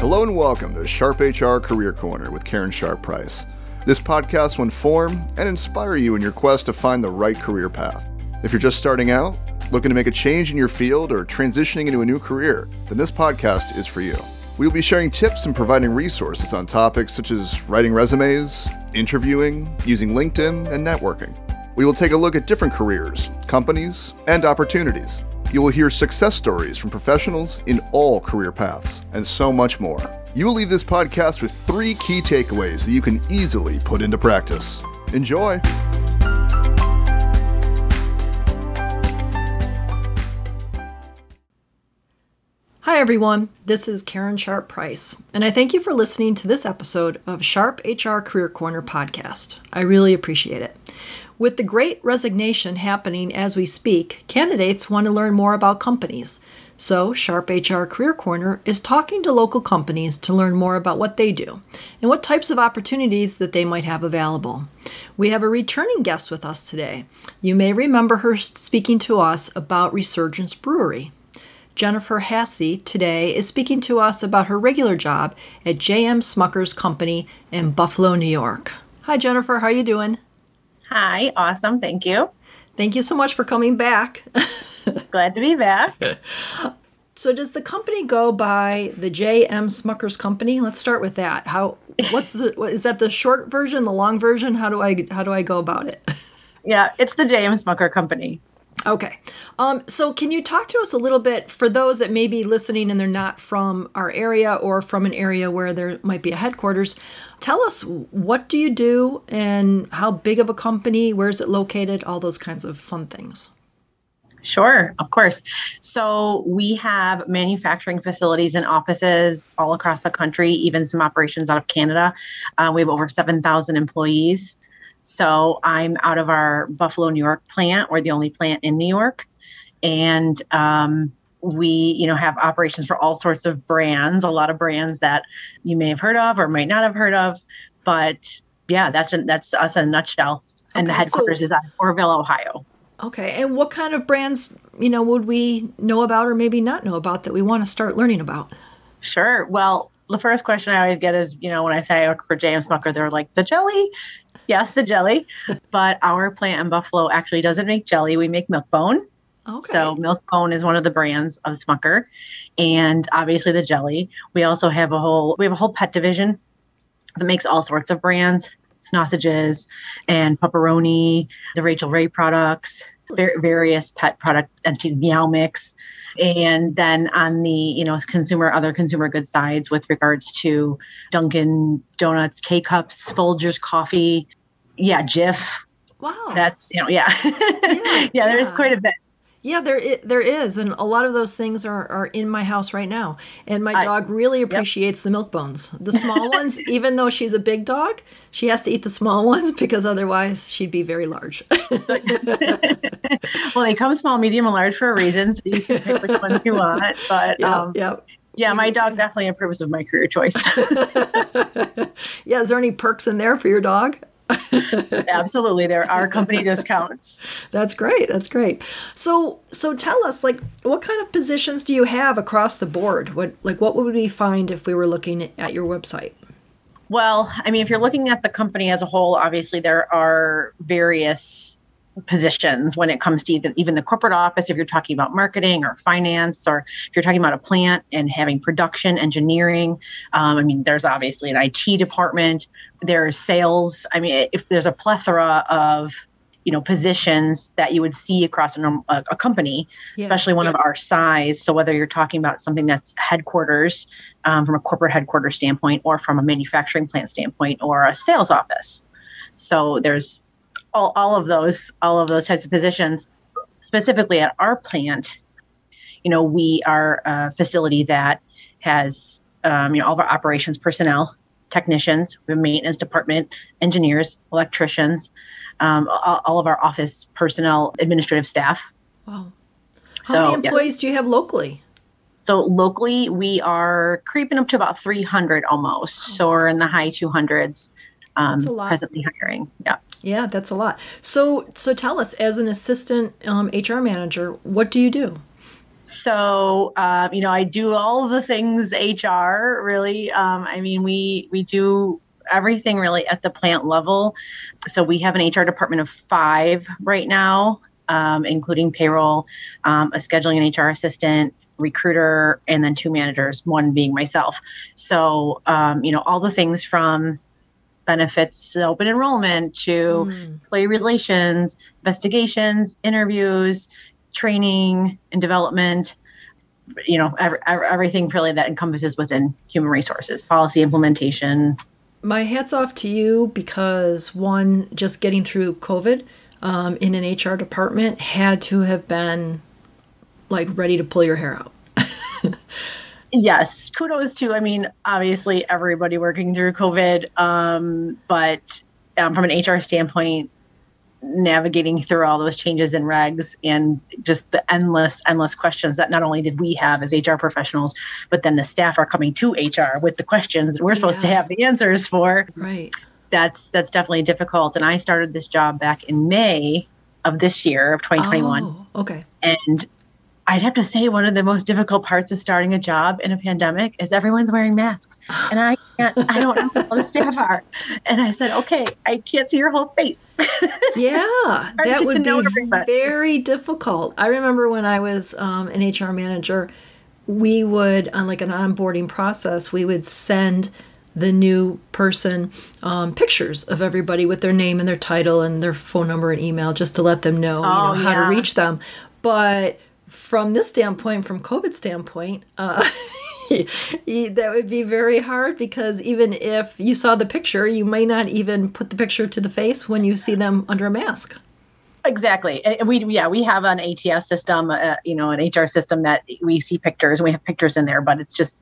Hello and welcome to Sharp HR Career Corner with Karen Sharp Price. This podcast will inform and inspire you in your quest to find the right career path. If you're just starting out, looking to make a change in your field, or transitioning into a new career, then this podcast is for you. We will be sharing tips and providing resources on topics such as writing resumes, interviewing, using LinkedIn, and networking. We will take a look at different careers, companies, and opportunities. You will hear success stories from professionals in all career paths, and so much more. You will leave this podcast with three key takeaways that you can easily put into practice. Enjoy! Hi, everyone. This is Karen Sharp Price, and I thank you for listening to this episode of Sharp HR Career Corner podcast. I really appreciate it. With the great resignation happening as we speak, candidates want to learn more about companies. So, Sharp HR Career Corner is talking to local companies to learn more about what they do and what types of opportunities that they might have available. We have a returning guest with us today. You may remember her speaking to us about Resurgence Brewery. Jennifer Hassey today is speaking to us about her regular job at JM Smucker's Company in Buffalo, New York. Hi Jennifer, how are you doing? Hi, awesome. Thank you. Thank you so much for coming back. Glad to be back. so does the company go by the J.M. Smuckers Company? Let's start with that. How what's the what, is that the short version, the long version? How do I how do I go about it? Yeah, it's the J.M. Smucker Company. Okay. Um, so, can you talk to us a little bit for those that may be listening and they're not from our area or from an area where there might be a headquarters? Tell us what do you do and how big of a company, where is it located, all those kinds of fun things. Sure, of course. So we have manufacturing facilities and offices all across the country, even some operations out of Canada. Uh, we have over 7,000 employees. So I'm out of our Buffalo, New York plant. We're the only plant in New York. And um, we, you know, have operations for all sorts of brands, a lot of brands that you may have heard of or might not have heard of. But yeah, that's a, that's us in a nutshell. And the headquarters so, is at Orrville, Ohio. Okay. And what kind of brands, you know, would we know about or maybe not know about that we want to start learning about? Sure. Well, the first question I always get is, you know, when I say I work for J.M. Smucker, they're like, the jelly? Yes, the jelly. but our plant in Buffalo actually doesn't make jelly. We make Milk-Bone. Okay. So Milk-Bone is one of the brands of Smucker, and obviously the jelly. We also have a whole we have a whole pet division that makes all sorts of brands, sausages and pepperoni, the Rachael Ray products, various pet product entities, Meow Mix. And then on the, you know, consumer, other consumer goods sides with regards to Dunkin' Donuts, K Cups, Folgers coffee, yeah, Jif. Wow. That's, you know, yeah. yeah, yeah, there's quite a bit. Yeah, there there is, and a lot of those things are, are in my house right now. And my I, dog really appreciates yep. the Milk-Bones. The small ones, even though she's a big dog, she has to eat the small ones because otherwise she'd be very large. well, they come small, medium, and large for a reason, so you can pick which ones you want. But yep, um, yep. yeah, my dog definitely approves of my career choice. yeah, is there any perks in there for your dog? Absolutely, there are company discounts. That's great. That's great. So, so tell us, like, what kind of positions do you have across the board? What, like, what would we find if we were looking at your website? Well, I mean, if you're looking at the company as a whole, obviously there are various positions when it comes to even, even the corporate office if you're talking about marketing or finance or if you're talking about a plant and having production engineering um, i mean there's obviously an it department there's sales i mean if there's a plethora of you know positions that you would see across a, a company yeah. especially one yeah. of our size so whether you're talking about something that's headquarters um, from a corporate headquarters standpoint or from a manufacturing plant standpoint or a sales office so there's all, all of those all of those types of positions specifically at our plant you know we are a facility that has um, you know all of our operations personnel technicians we have maintenance department engineers electricians um, all, all, of our office personnel administrative staff. Wow. How so, many employees yes. do you have locally? So locally we are creeping up to about 300 almost. Oh. so we're in the high 200s um, presently hiring. Yeah yeah, that's a lot. So, so tell us, as an assistant um, HR manager, what do you do? So, um, you know, I do all the things HR really. Um, I mean, we we do everything really at the plant level. So we have an HR department of five right now, um, including payroll, um, a scheduling and HR assistant, recruiter, and then two managers, one being myself. So, um, you know, all the things from benefits, open enrollment to mm. employee relations, investigations, interviews, training and development you know every, everything really that encompasses within human resources policy implementation my hats off to you because one just getting through covid um, in an hr department had to have been like ready to pull your hair out yes kudos to i mean obviously everybody working through covid um, but um, from an hr standpoint navigating through all those changes in regs and just the endless endless questions that not only did we have as hr professionals but then the staff are coming to hr with the questions that we're supposed yeah. to have the answers for. Right. That's that's definitely difficult and i started this job back in may of this year of 2021 oh, okay. And I'd have to say one of the most difficult parts of starting a job in a pandemic is everyone's wearing masks. And I can't, I don't know how the staff are. And I said, okay, I can't see your whole face. yeah, that would be very difficult. I remember when I was um, an HR manager, we would, on like an onboarding process, we would send the new person um, pictures of everybody with their name and their title and their phone number and email just to let them know, oh, you know, how to reach them. But from this standpoint, from COVID standpoint, uh, that would be very hard because even if you saw the picture, you may not even put the picture to the face when you see them under a mask. Exactly. And we yeah we have an ATS system, uh, you know, an HR system that we see pictures and we have pictures in there, but it's just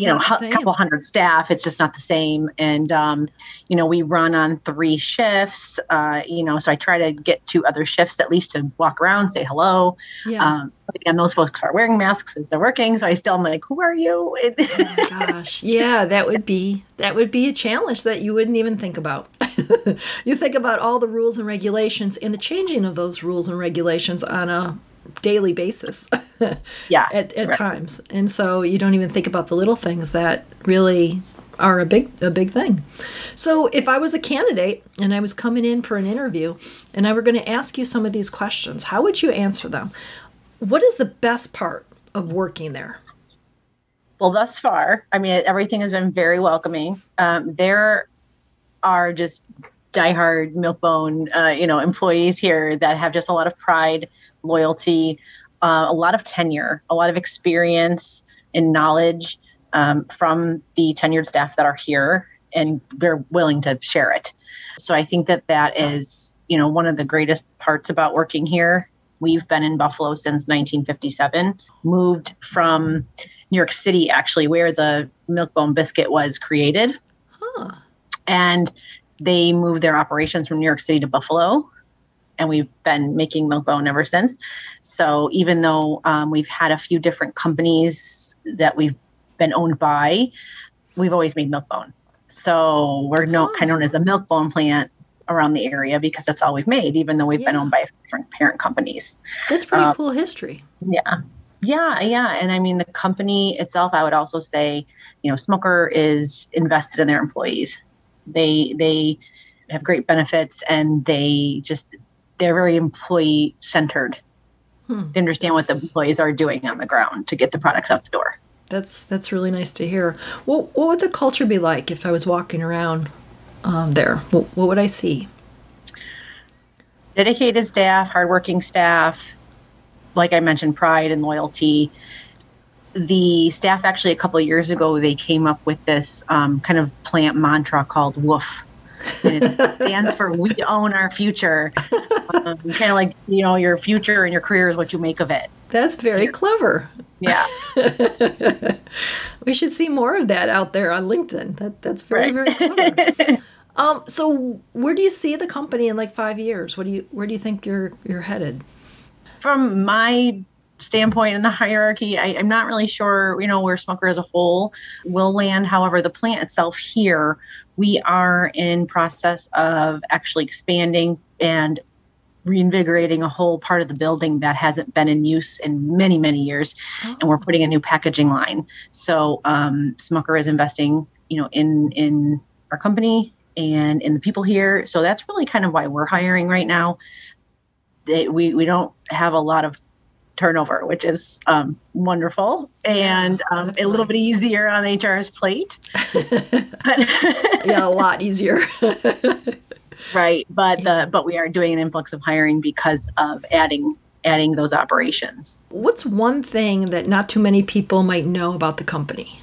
you know a couple hundred staff it's just not the same. And um, you know we run on three shifts uh, you know so i try to get to other shifts at least to walk around say hello. Yeah. um, again those folks are wearing masks as they're working so i still am like who are you? Oh gosh. Yeah that would be that would be a challenge that you wouldn't even think about. You think about all the rules and regulations and the changing of those rules and regulations on a daily basis. yeah. At, at right. times. And so you don't even think about the little things that really are a big a big thing. So if I was a candidate and I was coming in for an interview and I were going to ask you some of these questions, how would you answer them? What is the best part of working there? Well, thus far, I mean, everything has been very welcoming. Um, there are just diehard milkbone, uh, you know, employees here that have just a lot of pride loyalty, uh, a lot of tenure, a lot of experience and knowledge um, from the tenured staff that are here, and they're willing to share it. So I think that that is, you know, one of the greatest parts about working here. We've been in Buffalo since 1957, moved from New York City, actually, where the Milkbone biscuit was created. Huh. And they moved their operations from New York City to Buffalo and we've been making Milkbone ever since. So even though um, we've had a few different companies that we've been owned by, we've always made Milkbone. So we're no, kind of known as the Milkbone plant around the area because that's all we've made, even though we've yeah. been owned by different parent companies. That's pretty um, cool history. Yeah. Yeah, yeah. And I mean, the company itself, I would also say, you know, Smucker is invested in their employees. They, they, have great benefits and they just they're very employee centered. Hmm. They understand what the employees are doing on the ground to get the products out the door. That's that's really nice to hear. What what would the culture be like if I was walking around um, there? What, what would I see? Dedicated staff, hardworking staff, like I mentioned, pride and loyalty. The staff actually a couple of years ago they came up with this um, kind of plant mantra called "Woof," it stands for we own our future. Um, kind of like, you know, your future and your career is what you make of it. That's very clever. Yeah. we should see more of that out there on LinkedIn. That that's very, right. very clever. um, so where do you see the company in like five years? What do you where do you think you're you're headed? From my standpoint in the hierarchy, I, am not really sure, you know, where Smucker as a whole will land. However, the plant itself here we are in process of actually expanding and reinvigorating a whole part of the building that hasn't been in use in many many years. Oh. and we're putting a new packaging line. So um, smucker is investing you know in in our company and in the people here. So that's really kind of why we're hiring right now. They, we we don't have a lot of turnover, which is um, wonderful and um, a little nice. bit easier on HR's plate. yeah, a lot easier. right, but the but we are doing an influx of hiring because of adding adding those operations. What's one thing that not too many people might know about the company?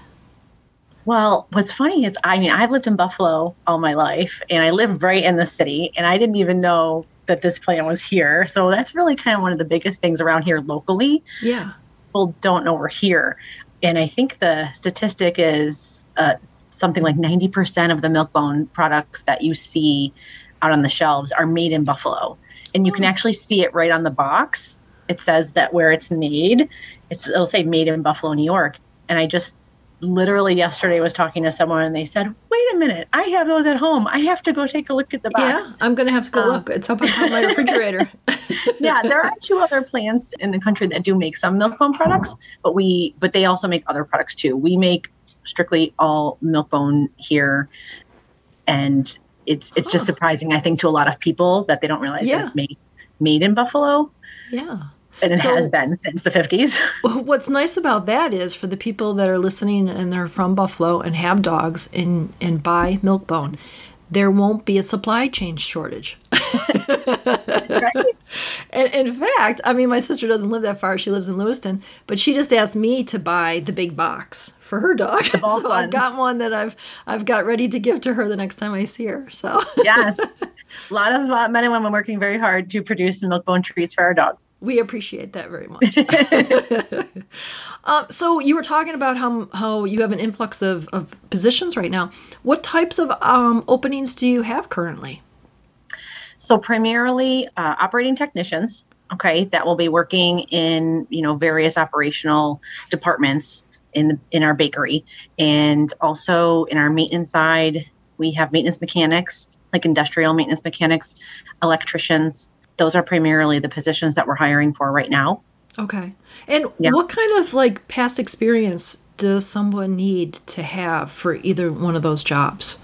Well, what's funny is, I mean, I've lived in Buffalo all my life and I live right in the city, and I didn't even know that this plant was here. So that's really kind of one of the biggest things around here locally. Yeah. People don't know we're here. And I think the statistic is uh, something like 90% of the Milk-Bone products that you see out on the shelves are made in Buffalo. And you can hmm. actually see it right on the box. It says that where it's made, it's it'll say made in Buffalo, New York. And I just literally yesterday was talking to someone and they said, "Wait a minute, I have those at home. I have to go take a look at the box." Yeah, I'm going to have to go um, look. It's up on top of my refrigerator. yeah, there are two other plants in the country that do make some Milk-Bone products, but we but they also make other products too. We make strictly all Milk-Bone here and it's it's huh. just surprising I think to a lot of people that they don't realize yeah. that it's made made in Buffalo. Yeah and it so, has been since the 50s. What's nice about that is for the people that are listening and they're from Buffalo and have dogs and, and buy Milk-Bone, there won't be a supply chain shortage. right. And in fact, I mean, my sister doesn't live that far. She lives in Lewiston, but she just asked me to buy the big box for her dog. so ones. I've got one that I've I've got ready to give to her the next time I see her. So yes, a lot of uh, men and women working very hard to produce Milk-Bone treats for our dogs. We appreciate that very much. um, so you were talking about how how you have an influx of, of positions right now. What types of um, openings do you have currently? So primarily uh, operating technicians, okay, that will be working in you know various operational departments in the, in our bakery, and also in our maintenance side, we have maintenance mechanics, like industrial maintenance mechanics, electricians. Those are primarily the positions that we're hiring for right now. Okay, and yeah. what kind of like past experience does someone need to have for either one of those jobs?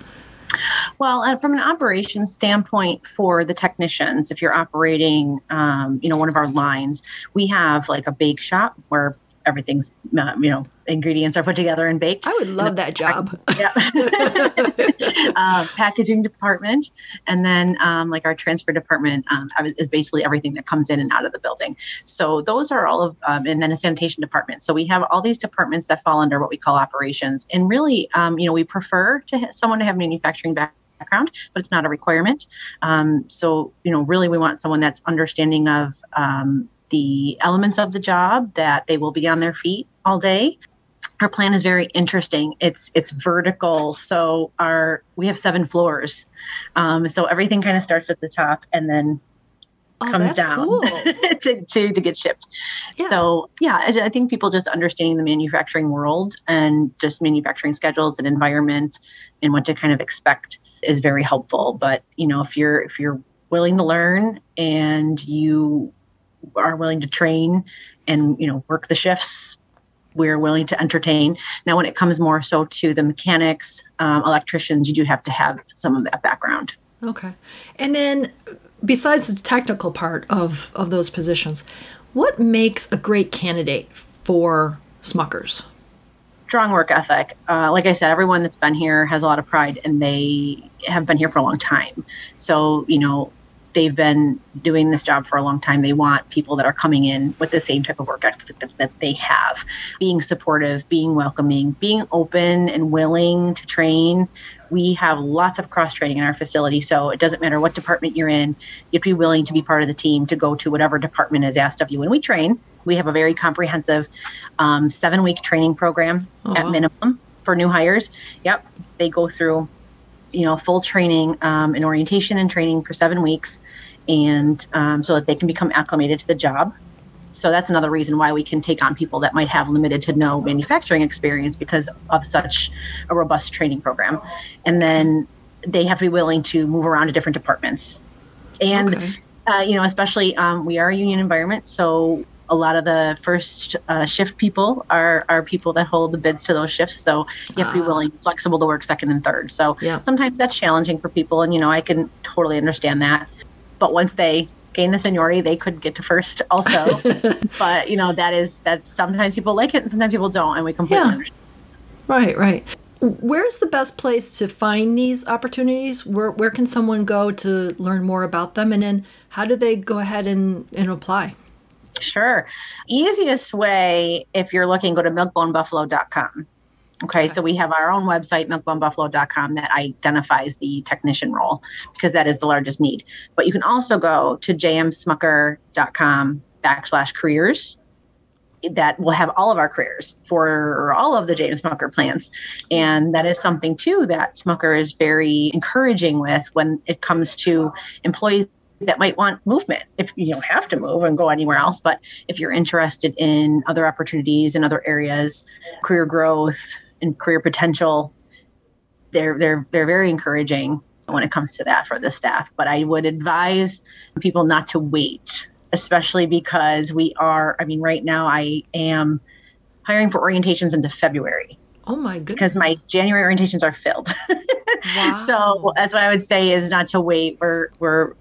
Well, uh, from an operations standpoint for the technicians, if you're operating, um, you know, one of our lines, we have like a bake shop where everything's uh, you know ingredients are put together and baked. I would love that job. Yeah. uh, packaging department, and then um, like our transfer department um, is basically everything that comes in and out of the building. So those are all of, um, and then a sanitation department. So we have all these departments that fall under what we call operations, and really, um, you know, we prefer to ha- someone to have manufacturing background background, but it's not a requirement. Um, so, you know, really we want someone that's understanding of um, the elements of the job that they will be on their feet all day. Our plan is very interesting. It's it's vertical. So our we have seven floors. Um, so everything kind of starts at the top and then oh, comes down cool. to, to, to get shipped. Yeah. so yeah I, I think people just understanding the manufacturing world and just manufacturing schedules and environment and what to kind of expect is very helpful. But you know if you're if you're willing to learn and you are willing to train and you know work the shifts we're willing to entertain. Now when it comes more so to the mechanics um, electricians you do have to have some of that background. Okay. And then besides the technical part of of those positions what makes a great candidate for smuckers? Strong work ethic. Uh, like i said everyone that's been here has a lot of pride and they have been here for a long time. So you know they've been doing this job for a long time. They want people that are coming in with the same type of work ethic that, that they have, being supportive, being welcoming, being open and willing to train. We have lots of cross training in our facility, so it doesn't matter what department you're in. You have to be willing to be part of the team to go to whatever department is asked of you. When we train, we have a very comprehensive um, seven week training program uh-huh. at minimum for new hires. Yep, they go through you know full training um, and orientation and training for seven weeks and um, so that they can become acclimated to the job. So that's another reason why we can take on people that might have limited to no manufacturing experience because of such a robust training program. And then they have to be willing to move around to different departments. And okay. uh, you know, especially um, we are a union environment, so a lot of the first uh, shift people are are people that hold the bids to those shifts. So you have to be Ah. willing, flexible to work second and third. So Yeah. sometimes that's challenging for people, and you know, I can totally understand that. But once they gain the seniority, they could get to first also. but you know, that is that's sometimes people like it and sometimes people don't, and we completely Yeah. understand. Right, right. Where's the best place to find these opportunities? Where where can someone go to learn more about them? And then how do they go ahead and, and apply? Sure. Easiest way, if you're looking, go to milkbonebuffalo.com. Okay, so we have our own website, milkbonebuffalo.com, that identifies the technician role because that is the largest need. But you can also go to jmsmucker.com backslash careers. That will have all of our careers for all of the J.M. Smucker plants. And that is something too that Smucker is very encouraging with when it comes to employees that might want movement if you don't have to move and go anywhere else but if you're interested in other opportunities in other areas career growth and career potential they're they're they're very encouraging when it comes to that for the staff but i would advise people not to wait especially because we are i mean right now i am hiring for orientations into february Oh my goodness. because my january orientations are filled wow. so that's what I would say is not to wait. We're we're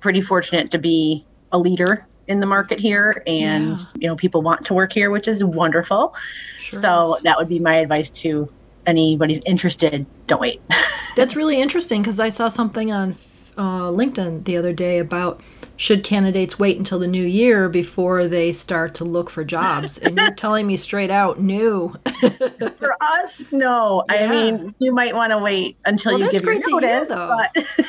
pretty fortunate to be a leader in the market here, and Yeah. you know people want to work here, which is wonderful. Sure so is. that would be my advice to anybody's interested. Don't wait. That's really interesting because I saw something on uh, LinkedIn the other day about should candidates wait until the new year before they start to look for jobs? And you're telling me straight out, no. For us, no. I mean, you might want to wait until Well, you give your great to hear, notice, but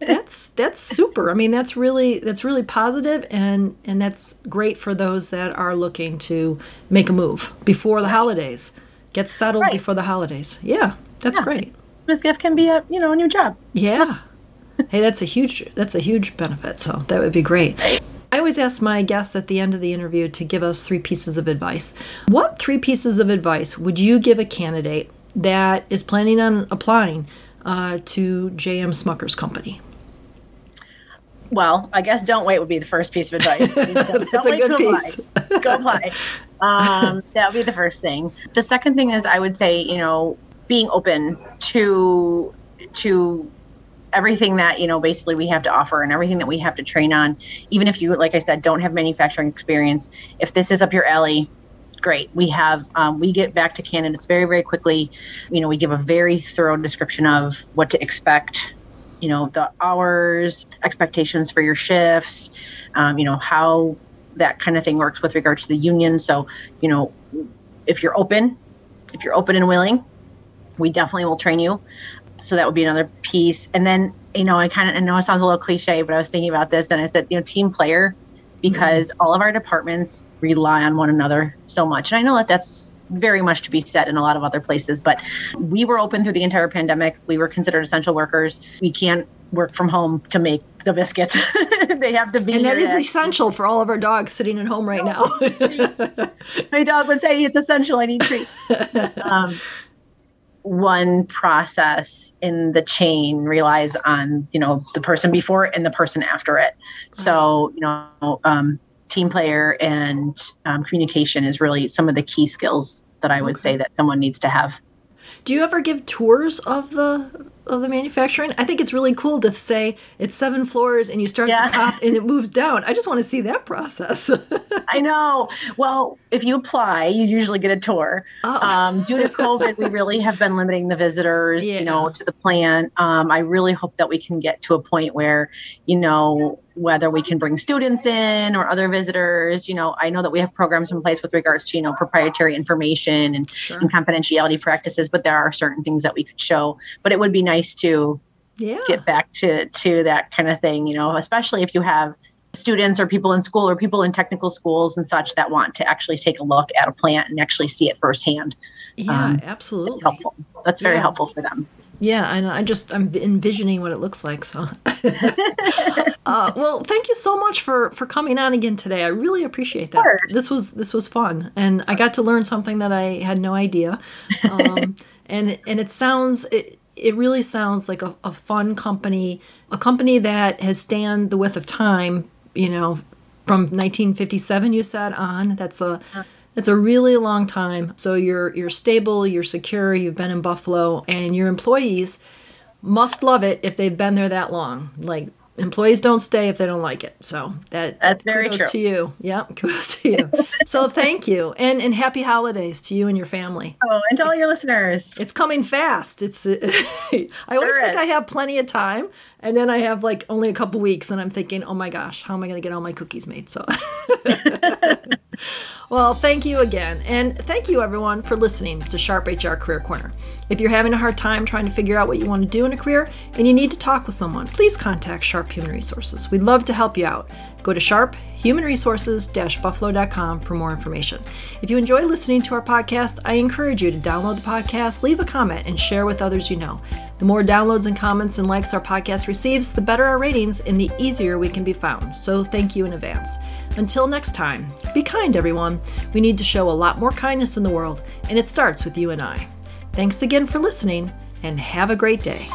that's that's super. I mean, that's really that's really positive and and that's great for those that are looking to make a move before the holidays. Get settled Right. before the holidays. Yeah, that's Yeah. great. this gift can be a you know a new job. Yeah. hey, that's a huge that's a huge benefit. So that would be great. I always ask my guests at the end of the interview to give us three pieces of advice. What three pieces of advice would you give a candidate that is planning on applying uh, to JM Smucker's company? Well, I guess don't wait would be the first piece of advice. don't That's a good to apply. piece. Go apply. Um, that would be the first thing. The second thing is I would say, you know, being open to to everything that you know basically we have to offer and everything that we have to train on even if you like i said don't have manufacturing experience if this is up your alley great. We have um, we get back to candidates very very quickly. You know we give a very thorough description of what to expect you know the hours expectations for your shifts um, you know how that kind of thing works with regards to the union. So you know if you're open if you're open and willing we definitely will train you. So that would be another piece. And then you know i kind of i know it sounds a little cliche but i was thinking about this and i said you know team player because all of our departments rely on one another so much and i know that that's very much to be said in a lot of other places but we were open through the entire pandemic we were considered essential workers we can't work from home to make the biscuits they have to be And that is essential for all of our dogs sitting at home right now. my dog would say it's essential. I need treats. um, one process in the chain relies on you know the person before it and the person after it. So you know, um, team player and um, communication is really some of the key skills that I would Okay. say that someone needs to have. Do you ever give tours of the of the manufacturing? I think it's really cool to say it's seven floors and you start at the top and it moves down. I just want to see that process. I know. Well, if you apply, you usually get a tour. Oh. Um, due to COVID, we really have been limiting the visitors, Yeah. you know, to the plant. Um, I really hope that we can get to a point where, you know, whether we can bring students in or other visitors, you know, I know that we have programs in place with regards to, you know, proprietary information and, Sure. and confidentiality practices, but there are certain things that we could show. But it would be nice to Yeah. get back to to that kind of thing you know especially if you have students or people in school or people in technical schools and such that want to actually take a look at a plant and actually see it firsthand Yeah, um, absolutely. helpful that's very Yeah. helpful for them Yeah, and I just I'm envisioning what it looks like. So, uh, well, thank you so much for for coming on again today. I really appreciate that. This was this was fun, and I got to learn something that I had no idea. Um, and and it sounds it it really sounds like a, a fun company, a company that has stand the width of time, you know, from 1957 you said on. That's a that's a really long time. So you're you're stable, you're secure, you've been in Buffalo and your employees must love it if they've been there that long. Like employees don't stay if they don't like it. So that that's very kudos true. to you. Yep, kudos to you. so thank you, and and happy holidays to you and your family. Oh, and to all your listeners. It's coming fast. It's I always Sure think is. I have plenty of time, and then I have like only a couple weeks, and I'm thinking, oh my gosh, how am I going to get all my cookies made? So. Well, thank you again. And thank you, everyone, for listening to Sharp HR Career Corner. If you're having a hard time trying to figure out what you want to do in a career and you need to talk with someone, please contact Sharp Human Resources. We'd love to help you out. Go to sharphumanresources-buffalo.com for more information. If you enjoy listening to our podcast, I encourage you to download the podcast, leave a comment, and share with others you know. The more downloads and comments and likes our podcast receives, the better our ratings and the easier we can be found. So thank you in advance. Until next time, be kind, everyone. We need to show a lot more kindness in the world, and it starts with you and I. Thanks again for listening, and have a great day.